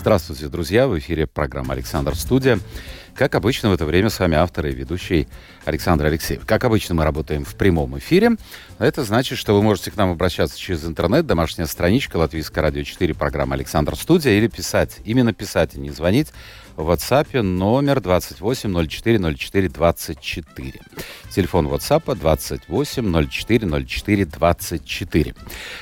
Здравствуйте, друзья! В эфире программа «Александр Студия». Как обычно, в это время с вами автор и ведущий Александр Алексеев. Как обычно, мы работаем в прямом эфире. Это значит, что вы можете к нам обращаться через интернет, домашняя страничка Латвийское радио 4, программа «Александр Студия» или писать, именно писать, и не звонить в WhatsApp номер 28 04 04 24. Телефон WhatsApp 28 04 04 24.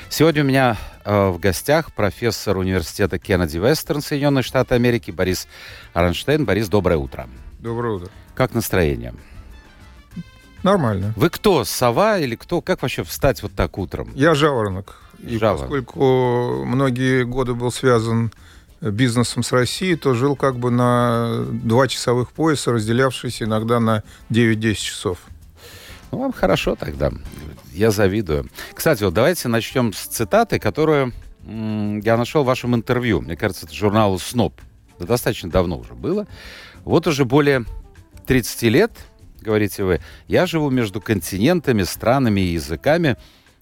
Сегодня у меня э, в гостях профессор университета Кеннеди Вестерн, Соединенные Штаты Америки, Борис Аронштейн. Борис, доброе утро. Доброе утро. Как настроение? Нормально. Вы кто, сова или кто? Как вообще встать вот так утром? Я жаворонок. И Жаворонок. поскольку многие годы был связан бизнесом с Россией, то жил как бы на два часовых пояса, разделявшиеся иногда на 9-10 часов. Ну, вам хорошо тогда. Я завидую. Кстати, вот давайте начнем с цитаты, которую я нашел в вашем интервью. Мне кажется, это журналу «Сноб». Да достаточно давно уже было. Вот уже более 30 лет, говорите вы, я живу между континентами, странами и языками,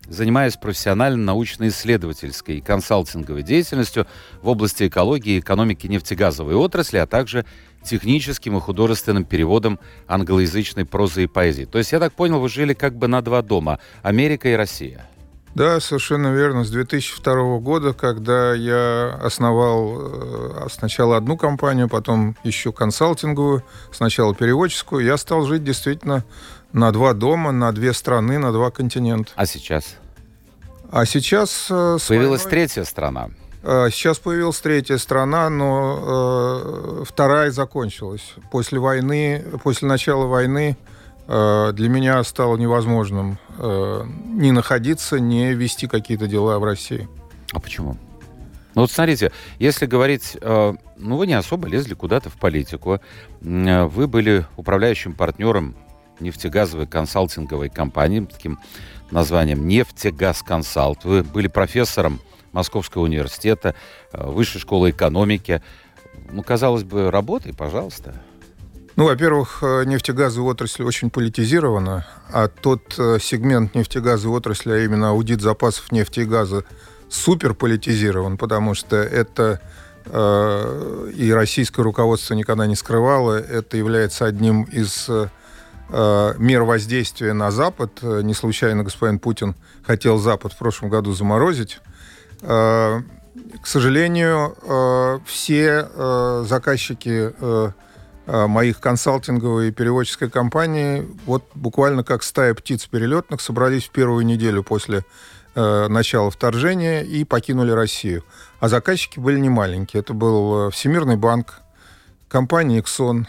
занимаясь профессионально-научно-исследовательской и консалтинговой деятельностью в области экологии и экономики нефтегазовой отрасли, а также техническим и художественным переводом англоязычной прозы и поэзии. То есть, я так понял, вы жили как бы на два дома – Америка и Россия. Да, совершенно верно. С 2002 года, когда я основал э, сначала одну компанию, потом еще консалтинговую, сначала переводческую, я стал жить действительно на два дома, на две страны, на два континента. А сейчас? А сейчас... э, Появилась войной- третья страна. Э, Сейчас появилась третья страна, но э, вторая закончилась. После войны, после начала войны э, для меня стало невозможным э, ни находиться, ни вести какие-то дела в России. А почему? Ну вот смотрите, если говорить, э, ну вы не особо лезли куда-то в политику, э, вы были управляющим партнером нефтегазовой консалтинговой компании, таким названием «Нефтегаз Консалт». Вы были профессором Московского университета, э, Высшей школы экономики. Ну, казалось бы, работай, пожалуйста. Ну, во-первых, э, нефтегазовая отрасль очень политизирована, а тот э, сегмент нефтегазовой отрасли, а именно аудит запасов нефти и газа, супер политизирован, потому что это э, и российское руководство никогда не скрывало, это является одним из мер воздействия на Запад. Э, Не случайно господин Путин хотел Запад в прошлом году заморозить. Э, К сожалению, э, все э, заказчики э, э, моих консалтинговой и переводческой компании вот буквально как стая птиц перелетных собрались в первую неделю после э, начала вторжения и покинули Россию. А заказчики были не маленькие. Это был э, Всемирный банк, компания Exxon, э,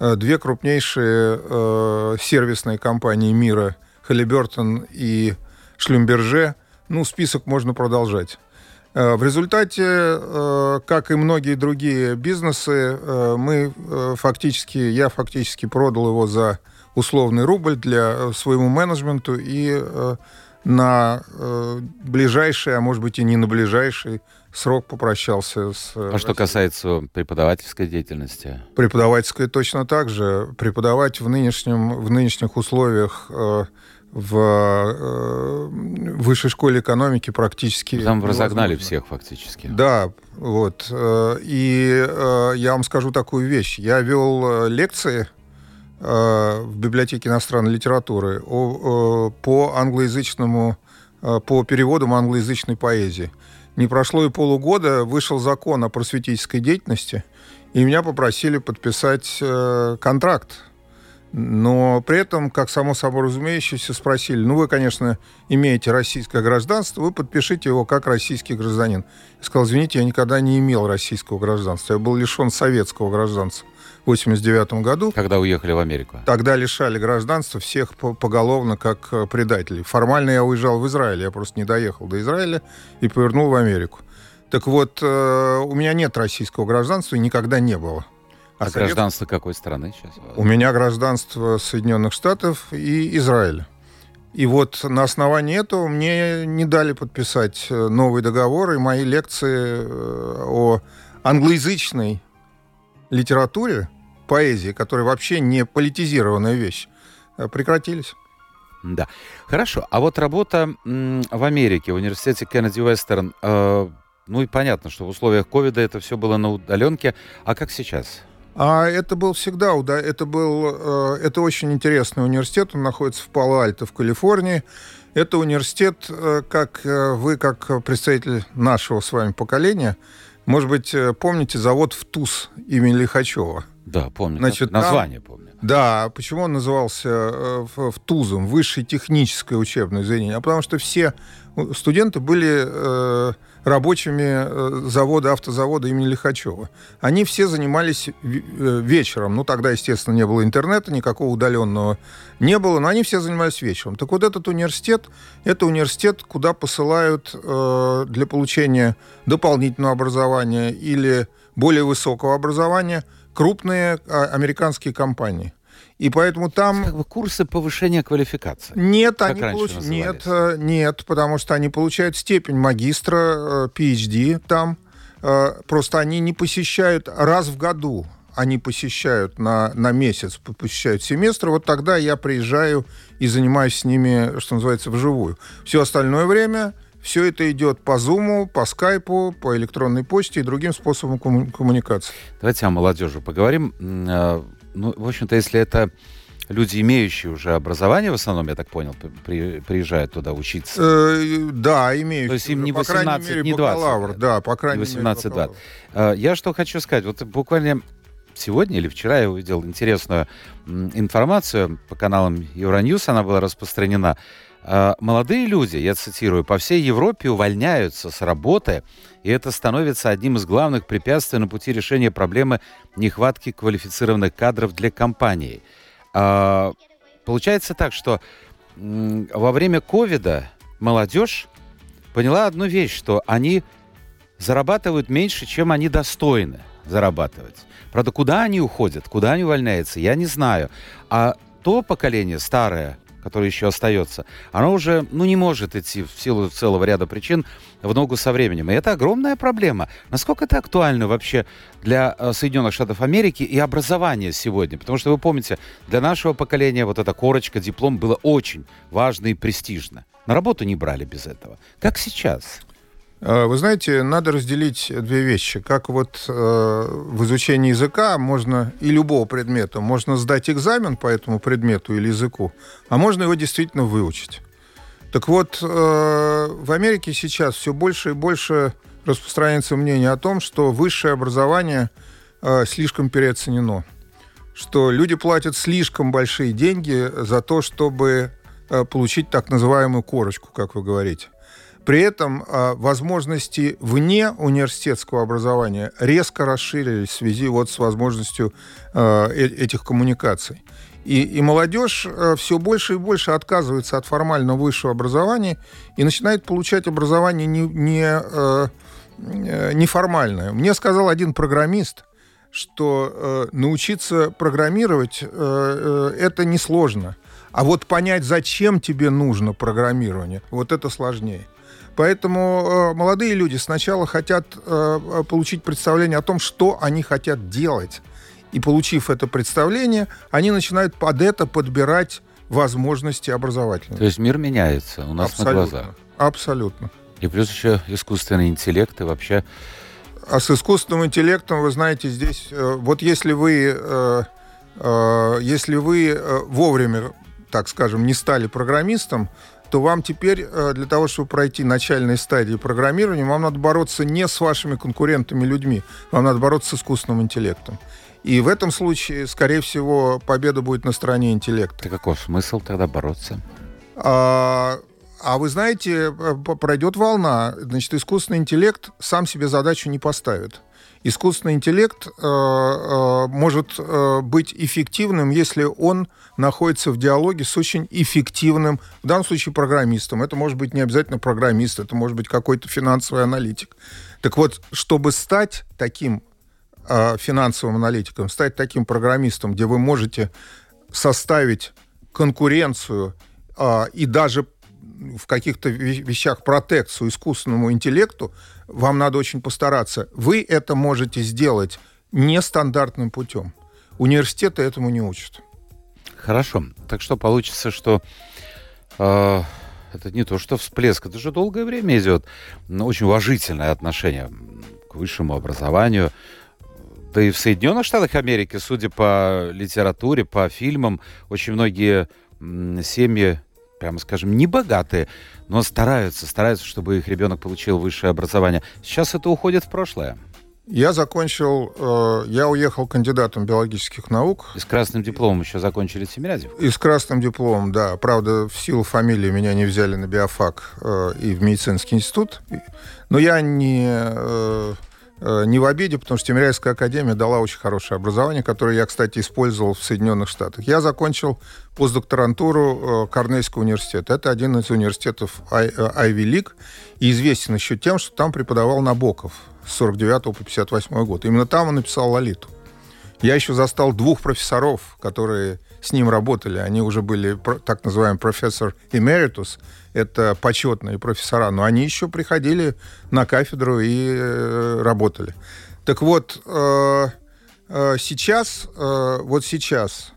две крупнейшие э, сервисные компании мира, Халибертон и Шлюмберже. Ну, список можно продолжать. Э, В результате, э, как и многие другие бизнесы, э, мы э, фактически, я фактически продал его за условный рубль для э, своему менеджменту и э, на э, ближайший, а может быть и не на ближайший срок попрощался с... э, А что Россией. касается преподавательской деятельности? Преподавательская точно так же. Преподавать в, нынешнем, в нынешних условиях э, в э, высшей школе экономики практически... Там разогнали всех фактически. Да, вот. И э, я вам скажу такую вещь. Я вел лекции в библиотеке иностранной литературы о- по англоязычному, по переводам англоязычной поэзии. Не прошло и полугода, вышел закон о просветительской деятельности, и меня попросили подписать э, контракт Но при этом, как само собой разумеющееся, спросили, ну, вы, конечно, имеете российское гражданство, вы подпишите его как российский гражданин. Я сказал, извините, я никогда не имел российского гражданства. Я был лишен советского гражданства 89 году. Когда уехали в Америку? Тогда лишали гражданства всех по- поголовно как э, предателей. Формально я уезжал в Израиль, я просто не доехал до Израиля и повернул в Америку. Так вот, э, у меня нет российского гражданства и никогда не было. А совет- гражданство какой страны сейчас? У меня гражданство Соединенных Штатов и Израиля. И вот на основании этого мне не дали подписать э, новый договор, и мои лекции о англоязычной литературе, поэзии, которая вообще не политизированная вещь, э, прекратились. Да. Хорошо. А вот работа в Америке, в университете Кеннеди Уэстерн, э, ну и понятно, что в условиях ковида это все было на удаленке. А как сейчас? А это был всегда, да, это был, э, это очень интересный университет, он находится в Пало-Альто в Калифорнии. Это университет, э, как э, вы, как представитель нашего с вами поколения, может быть, помните завод в ТУЗ имени Лихачева? Да, помню. Значит, название там, помню. Да, почему он назывался в, в ТУЗом, Высшее техническое учебное заведение? А потому что все студенты были э, рабочими э, завода, автозавода имени Лихачева. Они все занимались э, вечером. Ну, тогда, естественно, не было интернета, никакого удаленного не было, но они все занимались вечером. Так вот, этот университет, это университет, куда посылают э, для получения дополнительного образования или более высокого образования крупные а, американские компании. И поэтому там... Как бы курсы повышения квалификации. Нет, они получ... нет, э, нет, потому что они получают степень магистра, PhD э, там. Э, просто они не посещают раз в году. Они посещают на, на месяц, посещают семестр. Вот тогда я приезжаю и занимаюсь с ними, что называется, вживую. Все остальное время все это идет по Зуму, по Скайпу, по электронной почте и другим способам коммуникации. Давайте о молодежи поговорим. Ну, в общем-то, если это люди, имеющие уже образование, в основном, я так понял, при, приезжают туда учиться. Э, да, имеющие. То есть им не 18, мере, не 20. Бакалавр, да, по крайней не 18, мере, 20. Э, я что хочу сказать. Вот буквально сегодня или вчера я увидел интересную информацию по каналам Евроньюз, она была распространена. Э, молодые люди, я цитирую, по всей Европе увольняются с работы и это становится одним из главных препятствий на пути решения проблемы нехватки квалифицированных кадров для компаний. А, получается так, что во время ковида молодежь поняла одну вещь, что они зарабатывают меньше, чем они достойны зарабатывать. Правда, куда они уходят, куда они увольняются, я не знаю. А то поколение старое, которое еще остается, оно уже ну, не может идти в силу целого ряда причин в ногу со временем. И это огромная проблема. Насколько это актуально вообще для э, Соединенных Штатов Америки и образования сегодня? Потому что вы помните, для нашего поколения вот эта корочка, диплом было очень важно и престижно. На работу не брали без этого. Как сейчас? Э, вы знаете, надо разделить две вещи. Как вот э, в изучении языка можно и любого предмета можно сдать экзамен по этому предмету или языку, а можно его действительно выучить. Так вот, э, в Америке сейчас все больше и больше распространяется мнение о том, что высшее образование э, слишком переоценено, что люди платят слишком большие деньги за то, чтобы э, получить так называемую корочку, как вы говорите. При этом э, возможности вне университетского образования резко расширились в связи вот с возможностью э, этих коммуникаций. И, и молодежь э, все больше и больше отказывается от формального высшего образования и начинает получать образование не, не, э, неформальное. Мне сказал один программист, что научиться программировать это несложно. А вот понять, зачем тебе нужно программирование, вот это сложнее. Поэтому э, молодые люди сначала хотят э, получить представление о том, что они хотят делать. И получив это представление, они начинают под это подбирать возможности образовательные. То есть мир меняется у нас Абсолютно. на глазах. Абсолютно. И плюс еще искусственный интеллект и вообще... А с искусственным интеллектом, вы знаете, здесь... Э, вот если вы... Э, э, если вы вовремя, так скажем, не стали программистом, то вам теперь э, для того, чтобы пройти начальные стадии программирования, вам надо бороться не с вашими конкурентами людьми, вам надо бороться с искусственным интеллектом. И в этом случае, скорее всего, победа будет на стороне интеллекта. Так какой смысл тогда бороться? А, а вы знаете, э, пройдет волна. Значит, искусственный интеллект сам себе задачу не поставит искусственный интеллект э, э, может э, быть эффективным, если он находится в диалоге с очень эффективным, в данном случае, программистом. Это может быть не обязательно программист, это может быть какой-то финансовый аналитик. Так вот, чтобы стать таким финансовым аналитиком, стать таким программистом, где вы можете составить конкуренцию и даже в каких-то вещах протекцию искусственному интеллекту, вам надо очень постараться. Вы это можете сделать нестандартным путем. Университеты этому не учат. Хорошо. Так что получится, что э, это не то, что всплеск, это же долгое время идет. Но очень уважительное отношение к высшему образованию. Да и в Соединенных Штатах Америки, судя по литературе, по фильмам, очень многие семьи прямо скажем, не богатые, но стараются, стараются, чтобы их ребенок получил высшее образование. Сейчас это уходит в прошлое. Я закончил, э, я уехал кандидатом биологических наук. И с красным дипломом еще закончили Тимирязев? И с красным дипломом, да. Правда, в силу фамилии меня не взяли на биофак э, и в медицинский институт. Но я не... Э, не в обиде, потому что Тимирязевская академия дала очень хорошее образование, которое я, кстати, использовал в Соединенных Штатах. Я закончил постдокторантуру э, Корнельского университета. Это один из университетов э, Ivy League, и известен еще тем, что там преподавал Набоков с 49 по 58 год. Именно там он написал «Лолиту». Я еще застал двух профессоров, которые с ним работали. Они уже были так называемый профессор эмеритус, это почетные профессора, но они еще приходили на кафедру и э, работали. Так вот, э, э, сейчас, э, вот сейчас,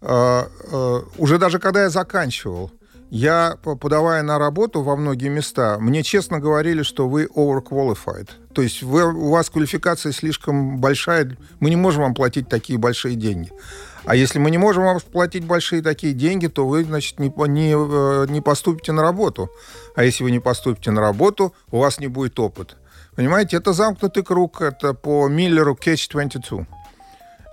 э, э, уже даже когда я заканчивал, я, подавая на работу во многие места, мне честно говорили, что вы overqualified. То есть вы, у вас квалификация слишком большая, мы не можем вам платить такие большие деньги. А если мы не можем вам платить большие такие деньги, то вы, значит, не, не, э, не поступите на работу. А если вы не поступите на работу, у вас не будет опыта. Понимаете, это замкнутый круг, это по Миллеру Catch-22.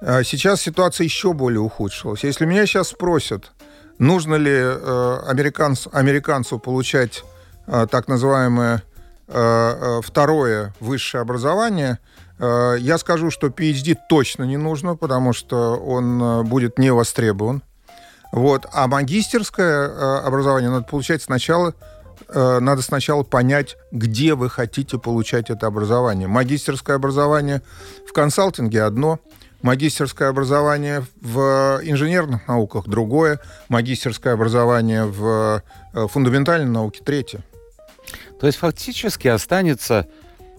А сейчас ситуация еще более ухудшилась. Если меня сейчас спросят, нужно ли э, американцу, американцу получать э, так называемое э, э второе высшее образование – Э, я скажу, что PhD точно не нужно, потому что он э, будет не востребован. Вот. А магистерское э, образование надо получать сначала надо сначала понять, где вы хотите получать это образование. Магистерское образование в консалтинге одно, магистерское образование в инженерных науках другое, магистерское образование в фундаментальной науке третье. То есть фактически останется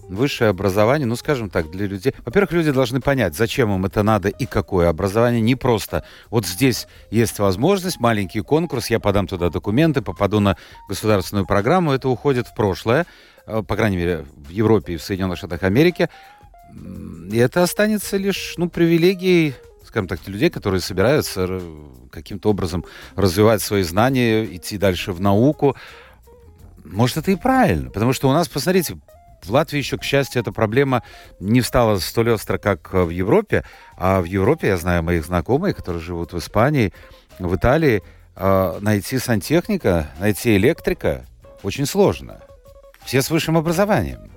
высшее образование, ну, скажем так, для людей... Во-первых, люди должны понять, зачем им это надо и какое образование. Не просто вот здесь есть возможность, маленький конкурс, я подам туда документы, попаду на государственную программу, это уходит в прошлое, э, по крайней мере, в Европе и в Соединенных Штатах Америки. И это останется лишь, ну, привилегией скажем так, людей, которые собираются каким-то образом развивать свои знания, идти дальше в науку. Может, это и правильно, потому что у нас, посмотрите, в Латвии еще, к счастью, эта проблема не стала столь остро, как в Европе. А в Европе, я знаю моих знакомых, которые живут в Испании, в Италии, а, найти сантехника, найти электрика очень сложно. Все с высшим образованием.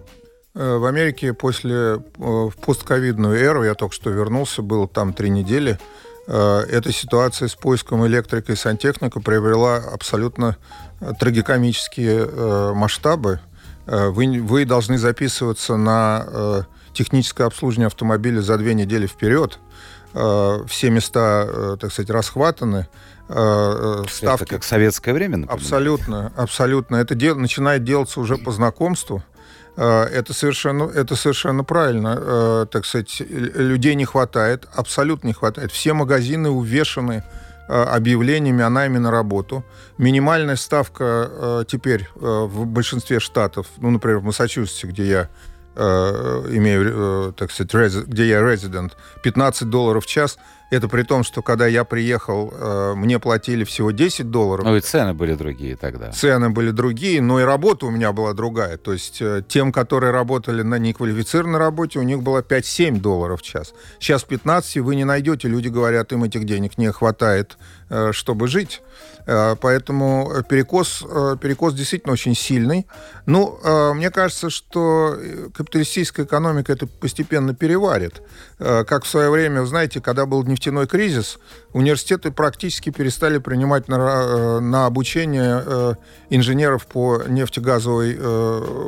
Э, в Америке после э, в постковидную эру, я только что вернулся, был там три недели, э, эта ситуация с поиском электрика и сантехника приобрела абсолютно трагикомические масштабы. Вы, вы должны записываться на техническое обслуживание автомобиля за две недели вперед. Все места, так сказать, расхватаны. Ставки. Это как советское время, например. Абсолютно, абсолютно. Это дел, начинает делаться уже по знакомству. Э, это совершенно, это совершенно правильно. Э, так сказать, людей не хватает, абсолютно не хватает. Все магазины увешаны Э, объявлениями о найме на работу. Минимальная ставка теперь в большинстве штатов, ну, например, в Массачусетсе, где я имею, так сказать, где я резидент, 15 долларов в час – это при том, что когда я приехал, э, мне платили всего 10 долларов. Ну и цены были другие тогда. Цены были другие, но и работа у меня была другая. То есть э, тем, которые работали на неквалифицированной работе, у них было 5-7 долларов в час. Сейчас 15 вы не найдете. Люди говорят, им этих денег не хватает, э, чтобы жить. Поэтому перекос, перекос действительно очень сильный. Ну, мне кажется, что капиталистическая экономика это постепенно переварит. Как в свое время, знаете, когда был нефтяной кризис, университеты практически перестали принимать на, на обучение инженеров по нефтегазовой,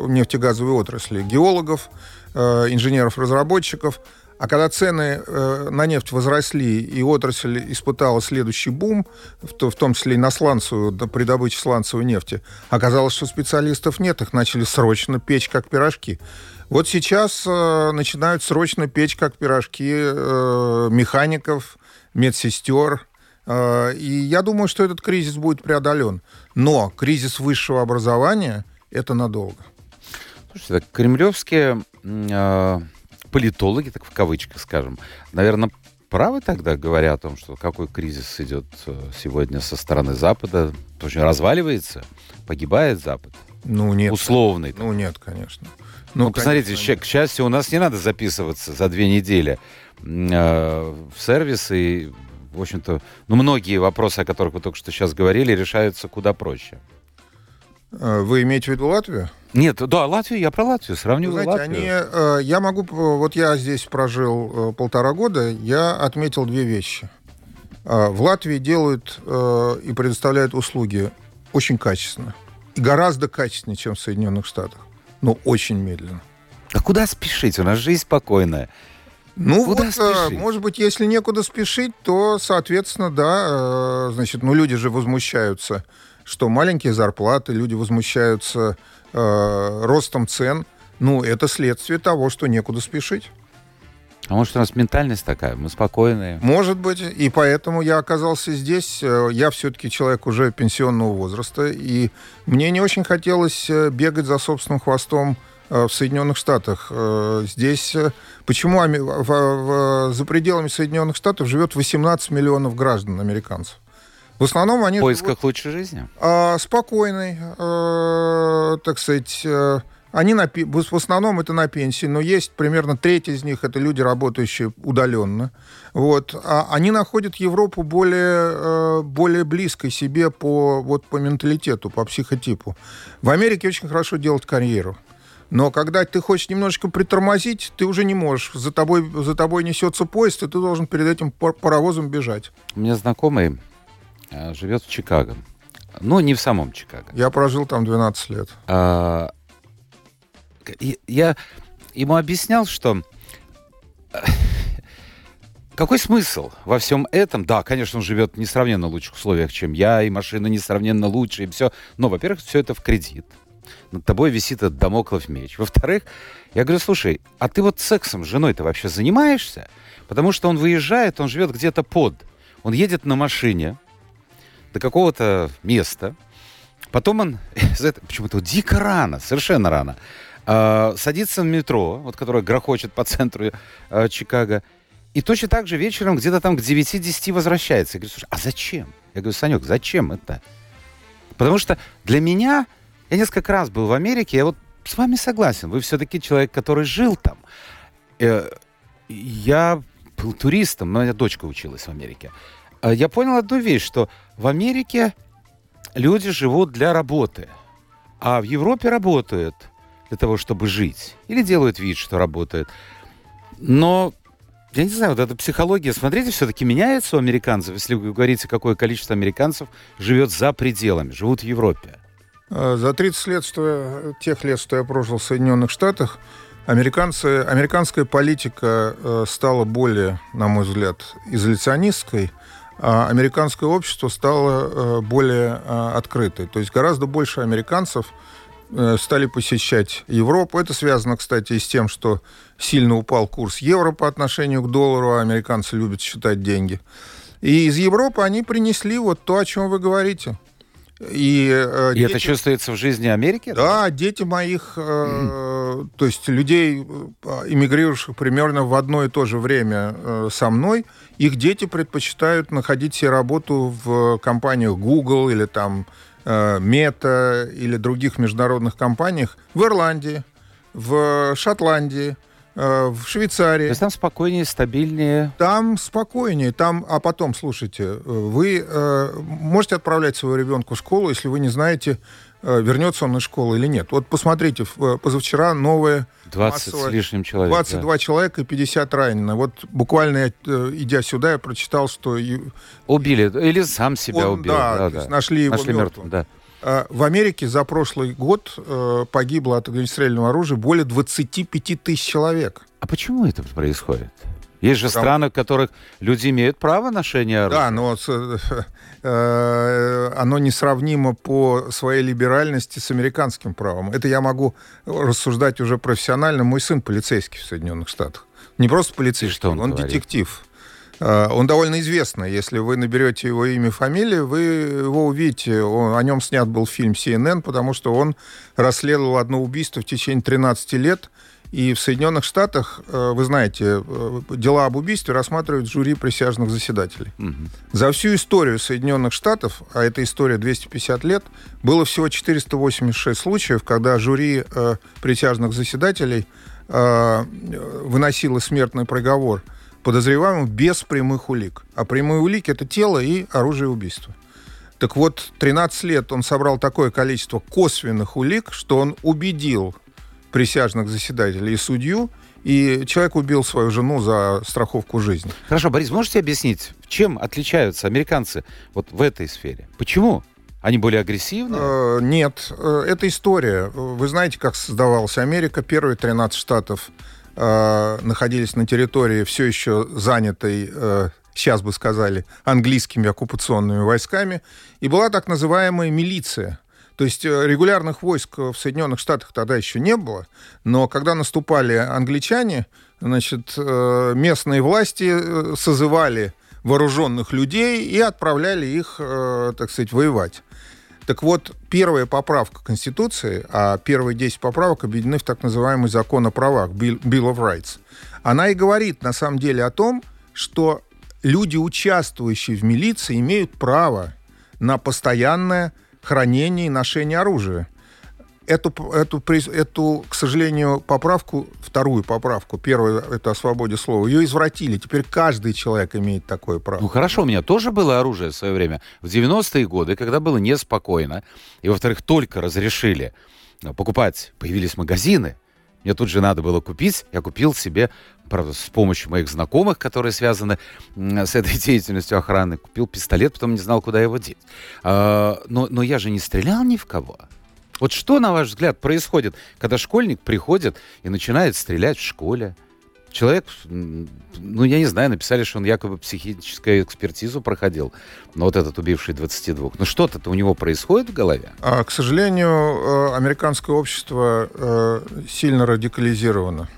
нефтегазовой отрасли, геологов, инженеров-разработчиков, А когда цены э, на нефть возросли и отрасль испытала следующий бум, в, то, в том числе и на сланцевую, при добыче сланцевой нефти, оказалось, что специалистов нет, их начали срочно печь как пирожки. Вот сейчас э, начинают срочно печь как пирожки э, механиков, медсестер. Э, и я думаю, что этот кризис будет преодолен. Но кризис высшего образования – это надолго. Слушайте, так, кремлевские э, политологи, так в кавычках скажем, наверное, правы тогда, говоря о том, что какой кризис идет э, сегодня со стороны Запада, очень разваливается, погибает Запад? Ну, нет. Условный. Ну, нет, конечно. Ну, ну посмотрите, конечно, к счастью, у нас не надо записываться за две недели э, в сервис, и, в общем-то, ну, многие вопросы, о которых вы только что сейчас говорили, решаются куда проще. Э, вы имеете в виду Латвию? Нет, да, Латвию, я про Латвию, сравниваю Знаете, Латвию. Они, э, я могу, вот я здесь прожил э, полтора года, я отметил две вещи. В Латвии делают и предоставляют услуги очень качественно. И гораздо качественнее, чем в Соединенных Штатах. Но очень медленно. А куда спешить? У нас жизнь спокойная. Ну Куда вот, э, спешить? может быть, если некуда спешить, то, соответственно, да, э, значит, ну люди же возмущаются, что маленькие зарплаты, люди возмущаются э, ростом цен, ну, это следствие того, что некуда спешить. А может, у нас ментальность такая, мы спокойные? Может быть, и поэтому я оказался здесь. Э, я все-таки человек уже пенсионного возраста, и мне не очень хотелось э, бегать за собственным хвостом э, в Соединенных Штатах. Здесь... Почему за пределами Соединенных Штатов живет 18 миллионов граждан, американцев? В основном они... В поисках живут, лучшей жизни? А, спокойной, э, так сказать... Э, они на, в основном это на пенсии, но есть примерно треть из них это люди, работающие удаленно. Вот. А они находят Европу более, э, более близкой себе по, вот, по менталитету, по психотипу. В Америке очень хорошо делать карьеру. Но когда ты хочешь немножечко притормозить, ты уже не можешь. За тобой, за тобой несется поезд, и ты должен перед этим паровозом бежать. У меня знакомый Э, живет в Чикаго. Но не в самом Чикаго. Я прожил там 12 лет. А, я ему объяснял, что э, какой смысл во всем этом? Да, конечно, он живет в несравненно лучших условиях, чем я, и машина несравненно лучше, и все. Но, во-первых, все это в кредит. Над тобой висит этот домоклов меч. Во-вторых, я говорю, слушай, а ты вот сексом с женой-то вообще занимаешься? Потому что он выезжает, он живет где-то под. Он едет на машине, до какого-то места. Потом он, почему-то дико рано, совершенно рано, э, садится в метро, вот которое грохочет по центру э, Чикаго, и точно так же вечером где-то там к 9-10 возвращается. Я говорю, слушай, а зачем? Я говорю, Санек, зачем это? Потому что для меня, я несколько раз был в Америке, я вот с вами согласен, вы все-таки человек, который жил там. Э, я был туристом, но моя дочка училась в Америке. А я понял одну вещь, что в Америке люди живут для работы, а в Европе работают для того, чтобы жить. Или делают вид, что работают. Но я не знаю, вот эта психология, смотрите, все-таки меняется у американцев, если вы говорите, какое количество американцев живет за пределами, живут в Европе. А, за 30 лет, что я, тех лет, что я прожил в Соединенных Штатах, американцы, американская политика э, стала более, на мой взгляд, изоляционистской – а американское общество стало э, более э, открытой. То есть гораздо больше американцев стали посещать Европу. Это связано, кстати, и с тем, что сильно упал курс евро по отношению к доллару, а американцы любят считать деньги. И из Европы они принесли вот то, о чем вы говорите. И, э, и дети... это чувствуется в жизни Америки? Да, дети моих, э, то есть людей, эмигрировавших примерно в одно и то же время э, со мной, их дети предпочитают находить себе работу в компаниях Google или там э, Meta или других международных компаниях в Ирландии, в Шотландии, в Швейцарии. То есть там спокойнее, стабильнее? Там спокойнее. Там, а потом, слушайте, вы э, можете отправлять своего ребенка в школу, если вы не знаете, э, вернется он из школы или нет. Вот посмотрите, э, позавчера новое 20 массовое, с лишним человек. 22 да. человека и 50 ранено. Вот буквально э, идя сюда, я прочитал, что... Убили, или сам себя он, убил. Да, да, да. нашли его нашли мертвым. мертвым да. А, в Америке за прошлый год э, погибло от огнестрельного оружия более 25 тысяч человек. А почему это происходит? Есть же страны, в которых люди имеют право ношения оружия. Да, но э, оно несравнимо по своей либеральности с американским правом. Это я могу рассуждать уже профессионально. Мой сын полицейский в Соединенных Штатах. Не просто полицейский, что он, он говорит? детектив. Э, Он довольно известный. Если вы наберете его имя и фамилию, вы его увидите. Он- о нем снят был фильм CNN, потому что он расследовал одно убийство в течение 13 лет. И в Соединенных Штатах, э, вы знаете, э, дела об убийстве рассматривают жюри присяжных заседателей. За всю историю Соединенных Штатов, а эта история 250 лет, было всего 486 случаев, когда жюри э, присяжных заседателей э, выносило смертный приговор подозреваемому без прямых улик. А прямые улики — это тело и оружие убийства. Так вот, 13 лет он собрал такое количество косвенных улик, что он убедил присяжных заседателей и судью, и человек убил свою жену за страховку жизни. Хорошо, Борис, можете объяснить, чем отличаются американцы вот в этой сфере? Почему? Они более агрессивны? Э, Нет, э, это история. Вы знаете, как создавалась Америка. Первые 13 штатов э, находились на территории все еще занятой, э, сейчас бы сказали, английскими оккупационными войсками. И была так называемая милиция. То есть э, регулярных войск в Соединенных Штатах тогда еще не было, но когда наступали англичане, значит, э, местные власти созывали вооруженных людей и отправляли их, так сказать, воевать. Так вот, первая поправка Конституции, а первые 10 поправок объединены в так называемый закон о правах, Bill of Rights, она и говорит на самом деле о том, что люди, участвующие в милиции, имеют право на постоянное хранение и ношение оружия. Эту, эту, эту, к сожалению, поправку, вторую поправку, первую, это о свободе слова, ее извратили. Теперь каждый человек имеет такое право. Ну хорошо, у меня тоже было оружие в свое время. В 90-е годы, когда было неспокойно, и, во-вторых, только разрешили э, покупать, появились магазины, мне тут же надо было купить. Я купил себе, правда, с помощью моих знакомых, которые связаны с этой деятельностью охраны, купил пистолет, потом не знал, куда его деть. А, но, но я же не стрелял ни в кого. Вот что, на ваш взгляд, происходит, когда школьник приходит и начинает стрелять в школе? Человек, ну, я не знаю, написали, что он якобы психическую экспертизу проходил, но вот этот убивший 22. Ну, что-то у него происходит в голове? А, К сожалению, э, американское общество э, сильно радикализировано.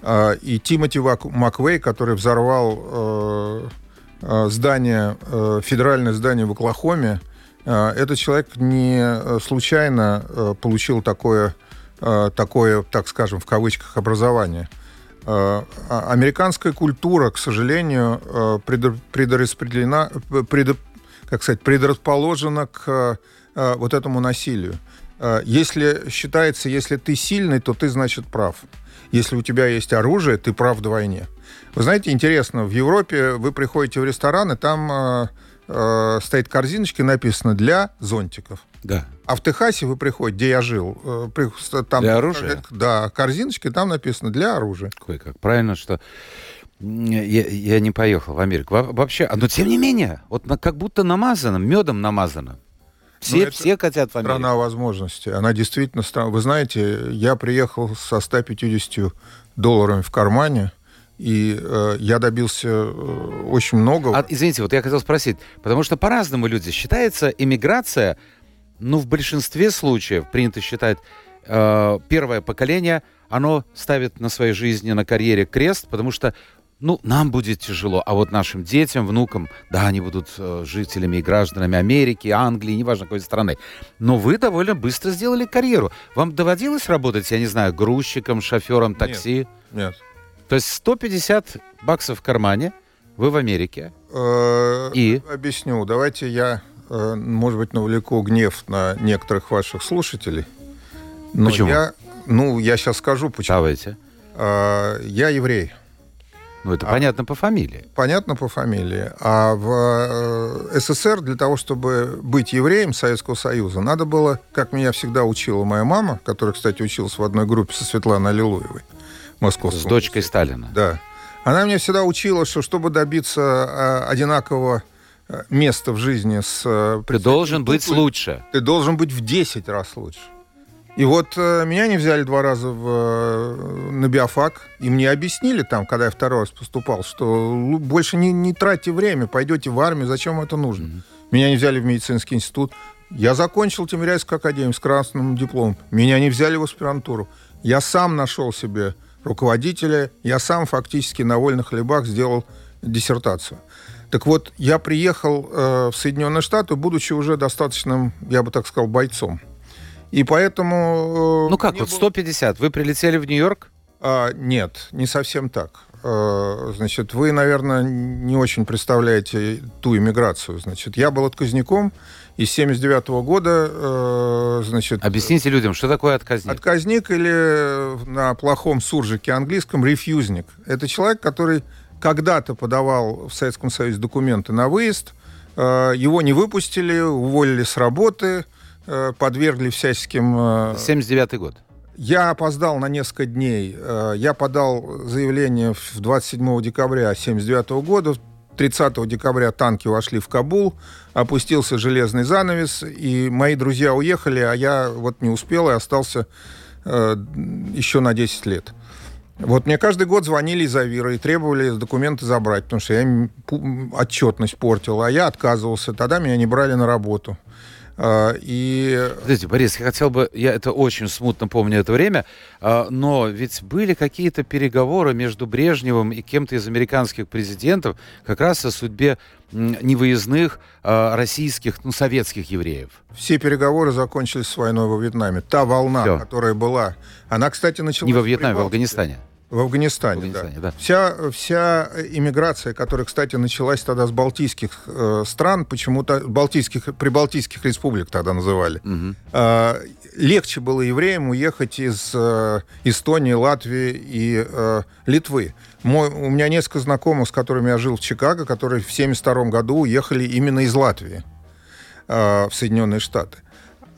А, И Тимоти Маквей, который взорвал э, здание, федеральное здание в Оклахоме, этот человек не э, случайно э, получил такое, э, такое, так скажем, в кавычках, образование. А- Американская культура, к сожалению, предо- как сказать, предрасположена к вот этому насилию. Если считается, если ты сильный, то ты, значит, прав. Если у тебя есть оружие, ты прав вдвойне. Вы знаете, интересно, в Европе вы приходите в ресторан, и там э, стоит корзиночка, и написано «для зонтиков». Да. А в Техасе вы приходите, где я жил, э, при- там, Для оружия? Да, корзиночки, там написано «для оружия». Кое как. Правильно, что я, я не поехал в Америку. Во- вообще, а, но тем не менее, вот на- как будто намазано, медом намазано. Все, Ну, все хотят в Америку. Страна возможностей. Она действительно страна. Вы знаете, я приехал со 150 долларами в кармане, и э, я добился э, очень многого. А, извините, вот я хотел спросить, потому что по-разному люди считается иммиграция, ну, в большинстве случаев принято считать, э, первое поколение, оно ставит на своей жизни, на карьере крест, потому что, ну, нам будет тяжело, а вот нашим детям, внукам, да, они будут э, жителями и гражданами Америки, Англии, неважно какой страны. Но вы довольно быстро сделали карьеру. Вам доводилось работать, я не знаю, грузчиком, шофером такси? Нет. То есть 150 баксов в кармане, вы в Америке, Э, И? Объясню. Давайте я, э, может быть, навлеку гнев на некоторых ваших слушателей. Но Почему? Я, ну, я сейчас скажу, почему. давайте. Э, я еврей. Ну, это А- понятно по фамилии. Понятно по фамилии. А в э, СССР для того, чтобы быть евреем Советского Союза, надо было, как меня всегда учила моя мама, которая, кстати, училась в одной группе со Светланой Аллилуевой, С московской. дочкой Сталина. Да. Она мне всегда учила, что чтобы добиться э, одинакового э, места в жизни с... э, Ты должен быть культуры, лучше. Ты должен быть в 10 раз лучше. И вот э, меня не взяли два раза в, э, на биофак, и мне объяснили там, когда я второй раз поступал, что больше не, не тратьте время, пойдете в армию, зачем это нужно. Mm-hmm. Меня не взяли в медицинский институт. Я закончил Тимиряйскую академию с красным дипломом. Меня не взяли в аспирантуру. Я сам нашел себе руководителя, я сам фактически на вольных хлебах сделал диссертацию. Так вот, я приехал э, в Соединенные Штаты, будучи уже достаточным, я бы так сказал, бойцом. И поэтому... Э, ну как, вот 150, вы прилетели в Нью-Йорк? А, нет, не совсем так. А, значит, вы, наверное, не очень представляете ту иммиграцию. Значит, я был отказником, и с 79 -го года, э, значит... Объясните людям, что такое отказник? Отказник или на плохом суржике английском рефьюзник. Это человек, который когда-то подавал в Советском Союзе документы на выезд, э, его не выпустили, уволили с работы, Э, подвергли всяческим... 79 э, год. Я опоздал на несколько дней. Э, я подал заявление в 27 декабря 79 года. 30 декабря танки вошли в Кабул, опустился железный занавес, и мои друзья уехали, а я вот не успел и остался э, еще на 10 лет. Вот мне каждый год звонили из Авира и требовали документы забрать, потому что я им отчетность портил, а я отказывался. Тогда меня не брали на работу. А, и... Подождите, Борис, я хотел бы, я это очень смутно помню это время, а, но ведь были какие-то переговоры между Брежневым и кем-то из американских президентов как раз о судьбе невыездных а, российских, ну, советских евреев. Все переговоры закончились войной во Вьетнаме. Та волна, Все. которая была, она, кстати, началась... Не во Вьетнаме, в Афганистане. В Афганистане, в Афганистане да. да. Вся, вся иммиграция, которая, кстати, началась тогда с балтийских э, стран, почему-то балтийских, прибалтийских республик тогда называли, угу. э, легче было евреям уехать из э, Эстонии, Латвии и э, Литвы. Мой, у меня несколько знакомых, с которыми я жил в Чикаго, которые в 1972 году уехали именно из Латвии э, в Соединенные Штаты.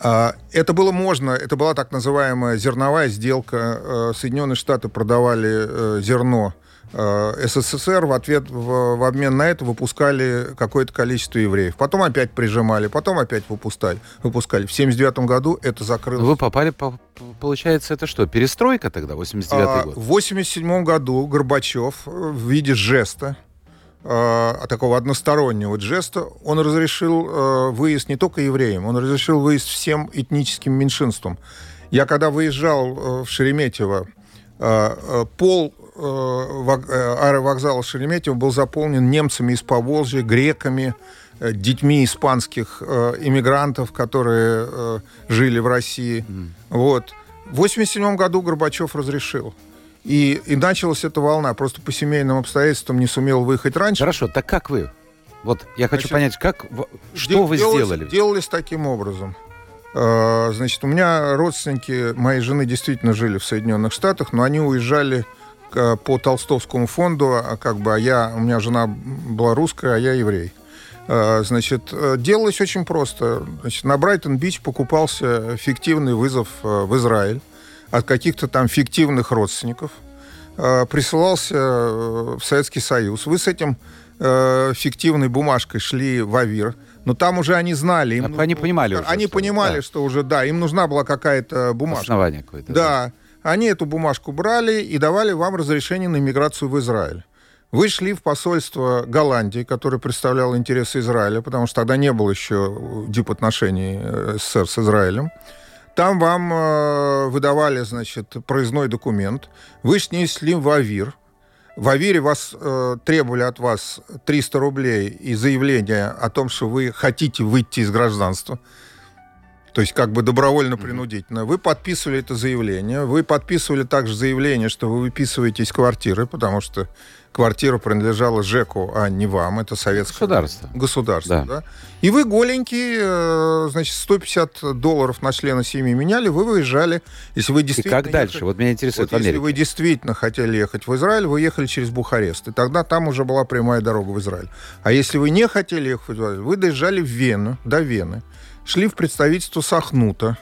А, это было можно, это была так называемая зерновая сделка. Э, Соединенные Штаты продавали э, зерно э, СССР, в ответ, в, в обмен на это выпускали какое-то количество евреев. Потом опять прижимали, потом опять выпускали. выпускали. В 79 году это закрылось. Вы попали, по, получается, это что, перестройка тогда, 89 а, год? В 87 году Горбачев в виде жеста э, такого одностороннего жеста, он разрешил э, выезд не только евреям, он разрешил выезд всем этническим меньшинствам. Я когда выезжал э, в Шереметьево, э, э пол э, э, аэровокзала Шереметьево был заполнен немцами из Поволжья, греками, э, детьми испанских э, иммигрантов, которые э, жили в России. Mm. Вот. В 1987 году Горбачев разрешил. И, и началась эта волна. Просто по семейным обстоятельствам не сумел выехать раньше. Хорошо, так как вы? Вот я хочу Значит, понять, как, что вы делалось, сделали? Делались таким образом. А, значит, у меня родственники моей жены действительно жили в Соединенных Штатах, но они уезжали по Толстовскому фонду, а как бы, а я, у меня жена была русская, а я еврей. А, значит, э, делалось очень просто. Значит, на Брайтон-Бич покупался фиктивный вызов э, в Израиль от каких-то там фиктивных родственников, э, присылался э, в Советский Союз. Вы с этим э, фиктивной бумажкой шли в АВИР, но там уже они знали. Им, они понимали уже. Они что, понимали, да. что уже, да, им нужна была какая-то бумажка. Основание какое-то. Да. да. Они эту бумажку брали и давали вам разрешение на иммиграцию в Израиль. Вы шли в посольство Голландии, которое представляло интересы Израиля, потому что тогда не было еще дипотношений СССР с Израилем. Там вам э, выдавали, значит, проездной документ. Вы снесли в АВИР. В АВИРе вас э, требовали от вас 300 рублей и заявление о том, что вы хотите выйти из гражданства. То есть как бы добровольно-принудительно. Вы подписывали это заявление. Вы подписывали также заявление, что вы выписываете из квартиры, потому что квартира принадлежала ЖЭКу, а не вам, это советское государство. Государство, да. да. И вы голенький, э, значит, 150 долларов на члена семьи меняли, вы выезжали. Если вы действительно... И как дальше? вот меня интересует вот Если вы действительно хотели ехать в Израиль, вы ехали через Бухарест. И тогда там уже была прямая дорога в Израиль. А если вы не хотели ехать в Израиль, вы доезжали в Вену, до Вены, шли в представительство Сахнута,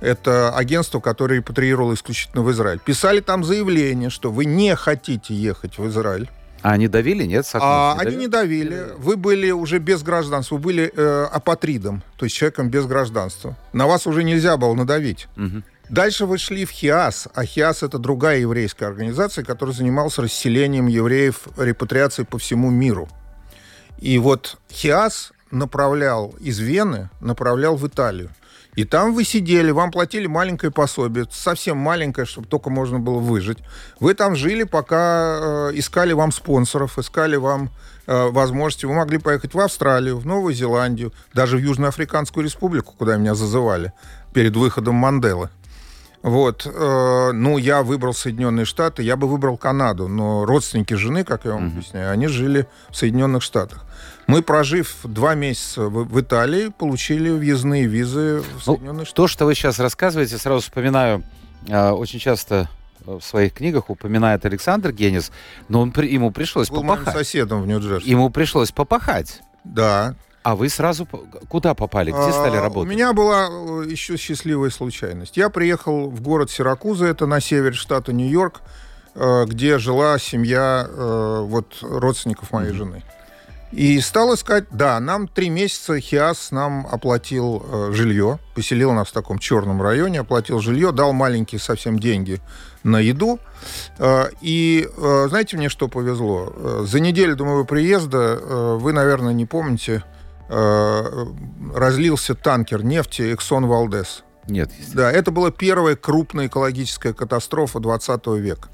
это агентство, которое репатриировало исключительно в Израиль. Писали там заявление, что вы не хотите ехать в Израиль. А они давили, нет? а, не они давили? не давили. Вы были уже без гражданства, вы были э, апатридом, то есть человеком без гражданства. На вас уже нельзя было надавить. Угу. Дальше вы шли в ХИАС, а ХИАС это другая еврейская организация, которая занималась расселением евреев, репатриацией по всему миру. И вот ХИАС направлял из Вены, направлял в Италию. И там вы сидели, вам платили маленькое пособие, совсем маленькое, чтобы только можно было выжить. Вы там жили, пока э, искали вам спонсоров, искали вам э, возможности. Вы могли поехать в Австралию, в Новую Зеландию, даже в Южноафриканскую республику, куда меня зазывали перед выходом Манделы. Вот, э, ну, я выбрал Соединенные Штаты, я бы выбрал Канаду, но родственники жены, как я вам mm-hmm. объясняю, они жили в Соединенных Штатах. Мы, прожив два месяца в, в Италии, получили въездные визы в ну, Соединенные ну, Штаты. То, что вы сейчас рассказываете, сразу вспоминаю, э, очень часто в своих книгах упоминает Александр Генис, но он, ему пришлось Был попахать. моим соседом в Нью-Джерси. Ему пришлось попахать. Да. А вы сразу куда попали? Где стали работать? У меня была э, еще счастливая случайность. Я приехал в город Сиракуза, это на севере штата Нью-Йорк, э, где жила семья вот родственников моей mm-hmm. жены. И стал искать, да, нам три месяца ХИАС нам оплатил э, жилье, поселил нас в таком черном районе, оплатил жилье, дал маленькие совсем деньги на еду. Э, и э, знаете, мне что повезло? Э, за неделю до моего приезда, э, вы, наверное, не помните, э, разлился танкер нефти Exxon Valdez. Нет. Да, это была первая крупная экологическая катастрофа 20 века.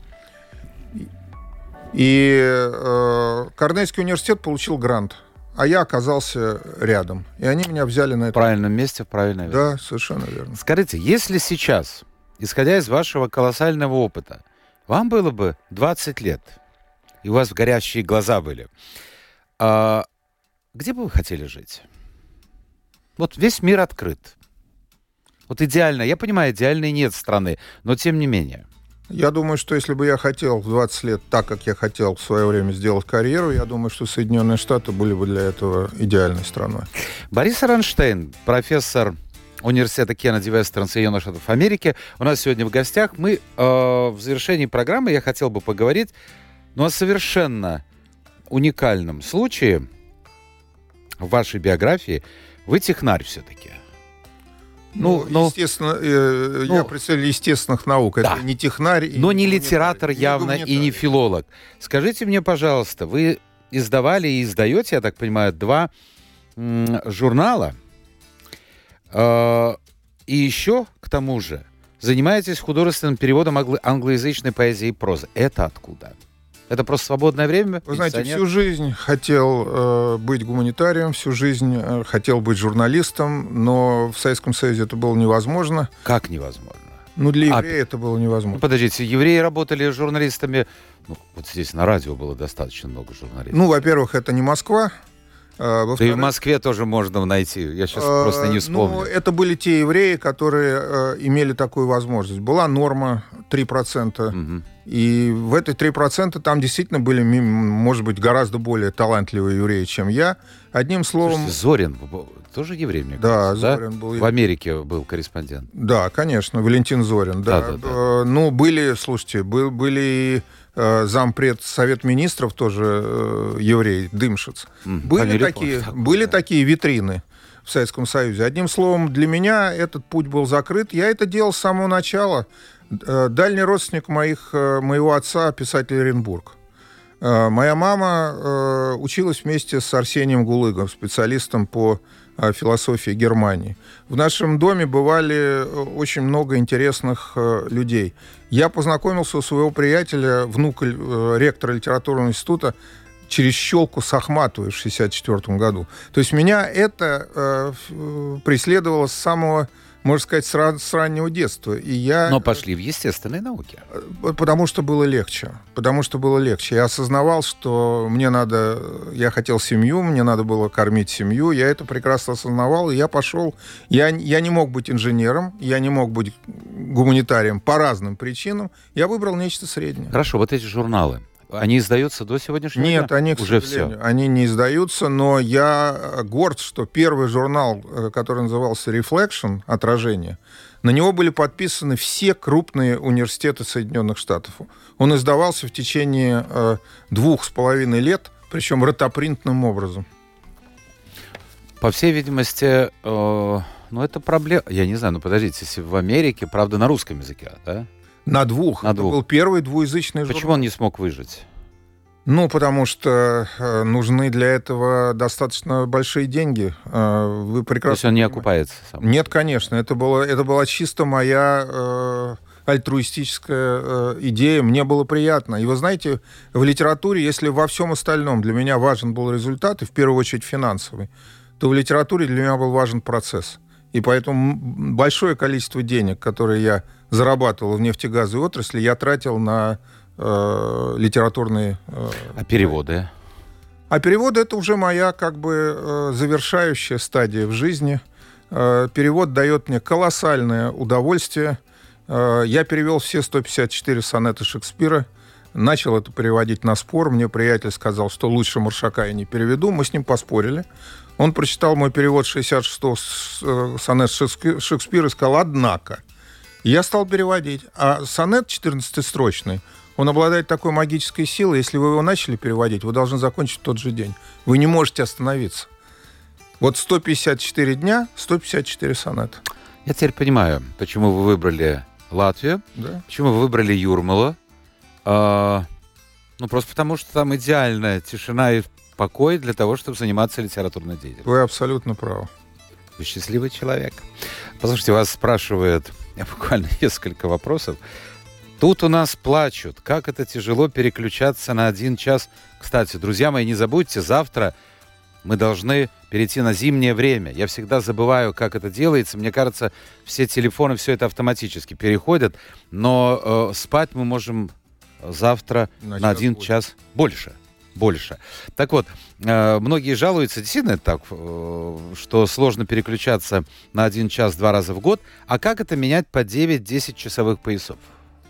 И э, Корнельский университет получил грант, а я оказался рядом. И они меня взяли на это. В правильном месте, в правильное время. Да, совершенно верно. Скажите, если сейчас, исходя из вашего колоссального опыта, вам было бы 20 лет, и у вас горящие глаза были, а где бы вы хотели жить? Вот весь мир открыт. Вот идеально, я понимаю, идеальной нет страны, но тем не менее. Я думаю, что если бы я хотел в 20 лет, так как я хотел в свое время сделать карьеру, я думаю, что Соединенные Штаты были бы для этого идеальной страной. Борис Ранштейн, профессор университета Кеннеди Вестерн Соединенных Штатов Америки. У нас сегодня в гостях. Мы э, в завершении программы я хотел бы поговорить ну, о совершенно уникальном случае в вашей биографии. Вы технарь все-таки. Ну, ну, естественно, э, ну, я представитель естественных наук. Да. Это не технарь. Но не литератор не явно и не филолог. Скажите мне, пожалуйста, вы издавали и издаете, я так понимаю, два журнала. Э- и еще, к тому же, занимаетесь художественным переводом англо- англоязычной поэзии и прозы. Это откуда? Это просто свободное время? Вы знаете, всю жизнь хотел э, быть гуманитарием, всю жизнь э, хотел быть журналистом, но в Советском Союзе это было невозможно. Как невозможно? Ну, для еврея а, это было невозможно. Ну, подождите, евреи работали журналистами... Ну, вот здесь на радио было достаточно много журналистов. Ну, во-первых, это не Москва. А, да и в Москве тоже можно найти. Я сейчас а, просто не ну, вспомню. Ну, это были те евреи, которые а, имели такую возможность. Была норма 3%. Угу. И в этой 3% там действительно были, может быть, гораздо более талантливые евреи, чем я. Одним словом... Слушайте, Зорин тоже еврей, мне да, кажется, Зорин был В Америке был корреспондент. Да, конечно, Валентин Зорин. Да, да, да, да. Э, ну, были, слушайте, был, были э, зампред Совет Министров тоже э, еврей, Дымшиц. Mm, были такие, такой, были такие витрины в Советском Союзе. Одним словом, для меня этот путь был закрыт. Я это делал с самого начала. Э, дальний родственник моих, э, моего отца, писатель Оренбург. Э, моя мама училась вместе с Арсением Гулыгом, специалистом по философии Германии. В нашем доме бывали очень много интересных людей. Я познакомился у своего приятеля, внука ректора литературного института, через щелку с Ахматовой в 1964 году. То есть меня это э, преследовало с самого можно сказать, с, ран, с раннего детства. И я... Но пошли в естественные науки. Э, потому что было легче. Потому что было легче. Я осознавал, что мне надо... Я хотел семью, мне надо было кормить семью. Я это прекрасно осознавал, и я пошел... Я, я не мог быть инженером, я не мог быть гуманитарием по разным причинам. Я выбрал нечто среднее. Хорошо, вот эти журналы. Они издаются до сегодняшнего Нет, дня? они, к Уже все. они не издаются, но я горд, что первый журнал, э, который назывался Reflection, отражение, на него были подписаны все крупные университеты Соединенных Штатов. Он издавался в течение э, двух с половиной лет, причем ротопринтным образом. По всей видимости, э, ну это проблема. Я не знаю, ну подождите, если в Америке, правда, на русском языке, да? На двух. На Это двух. был первый двуязычный Почему журнал. он не смог выжить? Ну, потому что э, нужны для этого достаточно большие деньги. Э, вы То прекрасно есть он не окупается сам? Нет, конечно. Это, было, это была чисто моя э, альтруистическая э, идея. Мне было приятно. И вы знаете, в литературе, если во всем остальном для меня важен был результат, и в первую очередь финансовый, то в литературе для меня был важен процесс. И поэтому большое количество денег, которые я зарабатывал в нефтегазовой отрасли, я тратил на э, литературные... э, А переводы? а перевод это уже моя как бы э, завершающая стадия в жизни. Э, перевод дает мне колоссальное удовольствие. Э, я перевел все 154 сонета Шекспира. Начал это переводить на спор. Мне приятель сказал, что лучше Маршака я не переведу. Мы с ним поспорили. Он прочитал мой перевод 66-го с- э, сонет Шекспи- Шекспира и сказал, однако. И Я стал переводить. А сонет 14-строчный, он обладает такой магической силой, если вы его начали переводить, вы должны закончить в тот же день. Вы не можете остановиться. Вот 154 дня, 154 сонета. Я теперь понимаю, почему вы выбрали Латвию, Да? почему вы выбрали Юрмалу. А, ну, просто потому, что там идеальная тишина и покой для того, чтобы заниматься литературной деятельностью. Вы абсолютно правы. Вы счастливый человек. Послушайте, вас спрашивают буквально несколько вопросов. Тут у нас плачут. Как это тяжело переключаться на один час. Кстати, друзья мои, не забудьте, завтра мы должны перейти на зимнее время. Я всегда забываю, как это делается. Мне кажется, все телефоны, все это автоматически переходят. Но э, спать мы можем завтра На на, один час больше. Больше. Так вот, э, многие жалуются, действительно это так, э, что сложно переключаться на один час два раза в год. А как это менять по 9-10 часовых поясов?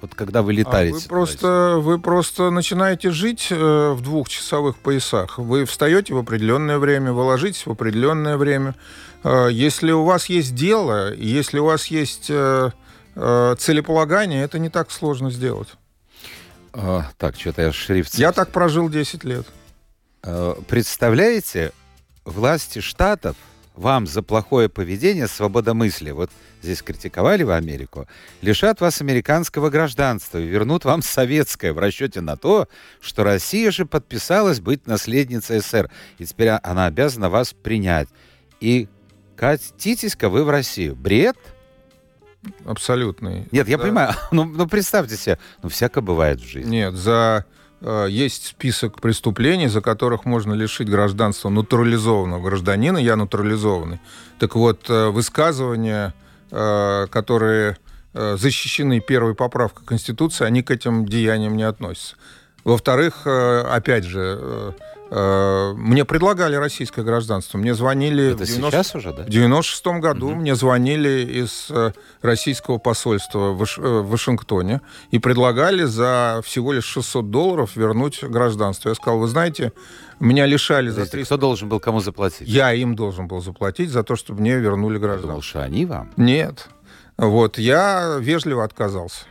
Вот когда вы А летаете. вы, туда-сюда. просто, вы просто начинаете жить э, в двухчасовых поясах. Вы встаете в определенное время, вы ложитесь в определенное время. Э, если у вас есть дело, если у вас есть э, э, целеполагание, это не так сложно сделать. А, так, что-то я шрифт... Я так прожил 10 лет. Э, Представляете, власти штатов вам за плохое поведение, свободомыслие, вот здесь критиковали вы Америку, лишат вас американского гражданства и вернут вам советское в расчете на то, что Россия же подписалась быть наследницей СССР, и теперь а- она обязана вас принять. И катитесь-ка вы в Россию. Бред? Абсолютный. Нет, я Да. понимаю. Ну, ну, представьте себе, ну, всякое бывает в жизни. Нет, за э, есть список преступлений, за которых можно лишить гражданства натурализованного гражданина. Я натурализованный. Так вот, э, высказывания, э, которые э, защищены первой поправкой Конституции, они к этим деяниям не относятся. Во-вторых, э, опять же, э, э, мне предлагали российское гражданство. Мне звонили... Это в 90 сейчас уже, да? в 96 году мне звонили из э, российского посольства в, Ваш- э, в Вашингтоне и предлагали за всего лишь 600 долларов вернуть гражданство. Я сказал, вы знаете, меня лишали за Подождите, 300... Кто должен был кому заплатить? Я им должен был заплатить за то, чтобы мне вернули гражданство. что они вам. Нет. Вот, я вежливо отказался.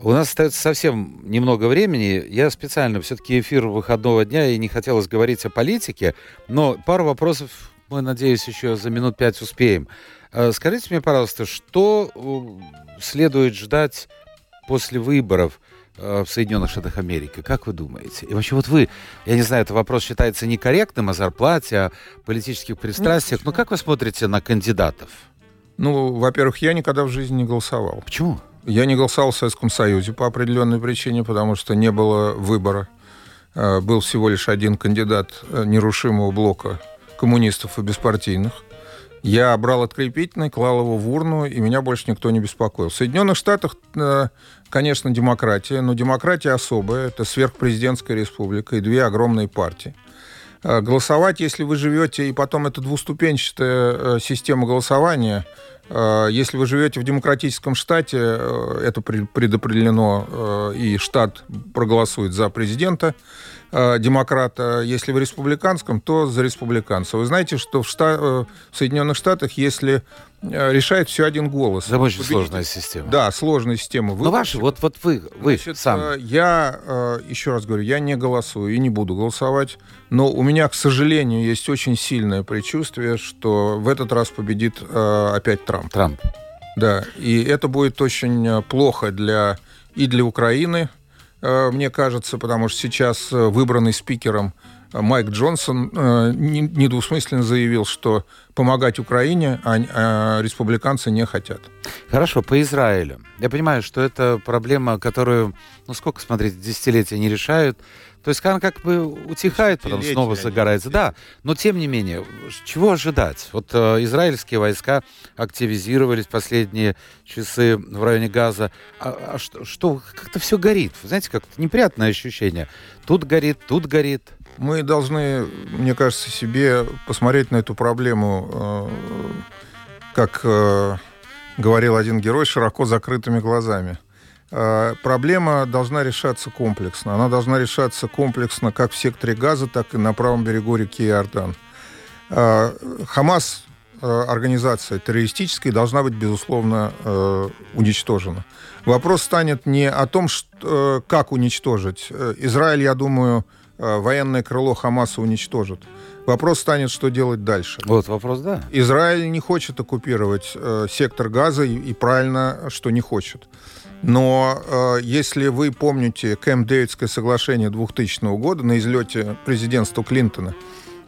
У нас остается совсем немного времени. Я специально все-таки эфир выходного дня и не хотелось говорить о политике, но пару вопросов мы, надеюсь, еще за минут пять успеем. Э, Скажите мне, пожалуйста, что э, следует ждать после выборов э, в Соединенных Штатах Америки? Как вы думаете? И вообще вот вы, я не знаю, это вопрос считается некорректным о зарплате, о политических пристрастиях, но как вы смотрите на кандидатов? Ну, во-первых, я никогда в жизни не голосовал. Почему? Я не голосовал в Советском Союзе по определенной причине, потому что не было выбора. Э, Был всего лишь один кандидат э, нерушимого блока коммунистов и беспартийных. Я брал открепительный, клал его в урну, и меня больше никто не беспокоил. В Соединенных Штатах, э, конечно, демократия, но демократия особая. Это сверхпрезидентская республика и две огромные партии. Э, Голосовать, если вы живете, и потом это двуступенчатая система голосования, если вы живете в демократическом штате, э, это пре- предопределено, э, и штат проголосует за президента. Э, демократа, если в республиканском, то за республиканца. Вы знаете, что в, Шта- э, в Соединенных Штатах, если э, решает все один голос. Это очень победитель... сложная система. Да, сложная система. Вы, Но ваши, вот, вот вы, вы Значит, сам. Я, еще раз говорю, я не голосую и не буду голосовать, но у меня, к сожалению, есть очень сильное предчувствие, что в этот раз победит опять Трамп. Трамп. Да, и это будет очень плохо для и для Украины, мне кажется, потому что сейчас э, выбранный спикером э, Майк Джонсон недвусмысленно заявил, что помогать Украине а республиканцы не хотят. Хорошо, по Израилю. Я понимаю, что это проблема, которую, ну сколько, смотрите, десятилетия не решают. То есть она как бы утихает, потом снова загорается. Да, но тем не менее, чего ожидать? Вот э, израильские войска активизировались последние часы в районе Газа. А, а что, что как-то все горит? знаете, как-то неприятное ощущение. Тут горит, тут горит. Мы должны, мне кажется, себе посмотреть на эту проблему, э, как э, говорил один герой, широко закрытыми глазами. Э, проблема должна решаться комплексно. Она должна решаться комплексно как в секторе Газа, так и на правом берегу реки Иордан. Э, Хамас э, организация террористическая должна быть, безусловно, уничтожена. Вопрос станет не о том, что, как уничтожить. Израиль, я думаю, военное крыло Хамаса уничтожит. Вопрос станет, что делать дальше. Вот вопрос, да. Израиль не хочет оккупировать сектор Газа, и, и правильно, что не хочет. Но э, если вы помните Кэмп-Дэвидское соглашение 2000 года на излете президентства Клинтона,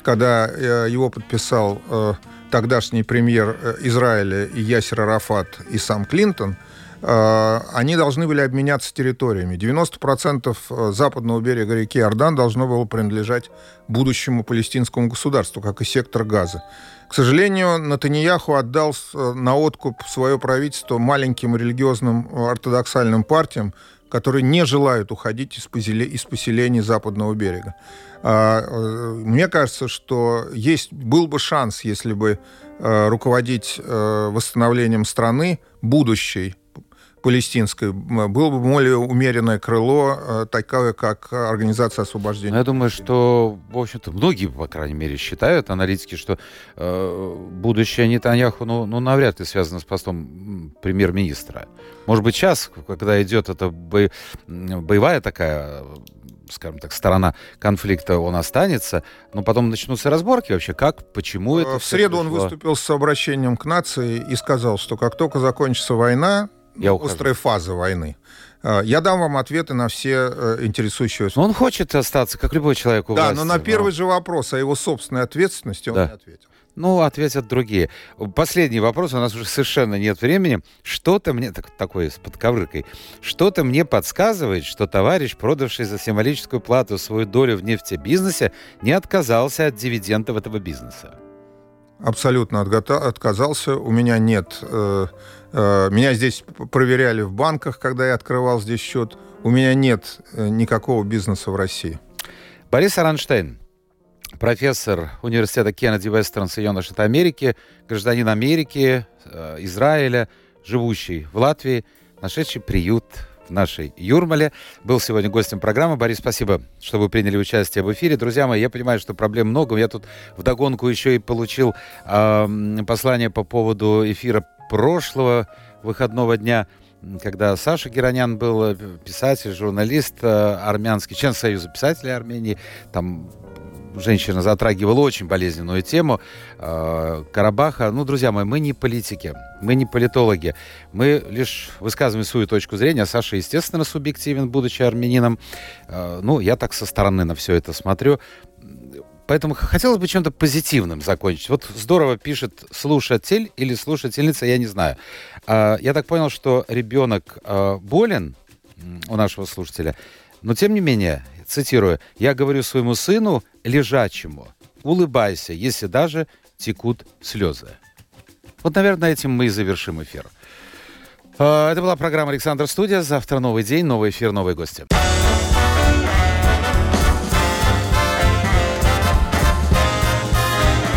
когда э, его подписал э, тогдашний премьер э, Израиля Ясер Арафат и сам Клинтон, э, они должны были обменяться территориями. 90% э, западного берега реки Ордан должно было принадлежать будущему палестинскому государству, как и сектор Газа. К сожалению, Натаньяху отдал э, на откуп свое правительство маленьким религиозным э, ортодоксальным партиям, которые не желают уходить из, поселений западного берега. А, э, мне кажется, что есть, был бы шанс, если бы руководить восстановлением страны будущей, палестинской, было бы более умеренное крыло, э, такое, как Организация освобождения. Я думаю, что, в общем-то, многие, по крайней мере, считают, аналитики, что э, будущее Нетаньяху, ну, ну, навряд ли связано с постом премьер-министра. Может быть, сейчас, когда идет эта бо... боевая такая скажем так, сторона конфликта, он останется, но потом начнутся разборки вообще, как, почему это... В среду пришло. он выступил с обращением к нации и сказал, что как только закончится война, я острая фаза войны. А, я дам вам ответы на все э, интересующие вас. он хочет остаться, как любой человек у Да, власти, но на первый но... же вопрос о его собственной ответственности он да. не ответил. Ну, ответят другие. Последний вопрос, у нас уже совершенно нет времени. Что-то мне, так, такой с подковыркой, что-то мне подсказывает, что товарищ, продавший за символическую плату свою долю в нефтебизнесе, не отказался от дивидендов этого бизнеса. Абсолютно отказался. У меня нет Э, меня здесь проверяли в банках, когда я открывал здесь счет. У меня нет э, никакого бизнеса в России. Борис Аранштейн, профессор университета Кеннеди Вестерн Соединенных Штатов Америки, гражданин Америки, э, Израиля, живущий в Латвии, нашедший приют в нашей Юрмале. Был сегодня гостем программы. Борис, спасибо, что вы приняли участие в эфире. Друзья мои, я понимаю, что проблем много. Я тут вдогонку еще и получил э, послание по поводу эфира прошлого выходного дня, когда Саша Геронян был э, писатель, журналист э, армянский, член Союза писателей Армении, там женщина затрагивала очень болезненную тему э, Карабаха. Ну, друзья мои, мы не политики, мы не политологи. Мы лишь высказываем свою точку зрения. Саша, естественно, субъективен, будучи армянином. Э, ну, я так со стороны на все это смотрю. Поэтому хотелось бы чем-то позитивным закончить. Вот здорово пишет слушатель или слушательница, я не знаю. А, я так понял, что ребенок а, болен у нашего слушателя, но тем не менее, цитирую, я говорю своему сыну лежачему, улыбайся, если даже текут слезы. Вот, наверное, этим мы и завершим эфир. А, это была программа «Александр Студия». Завтра новый день, новый эфир, новые гости.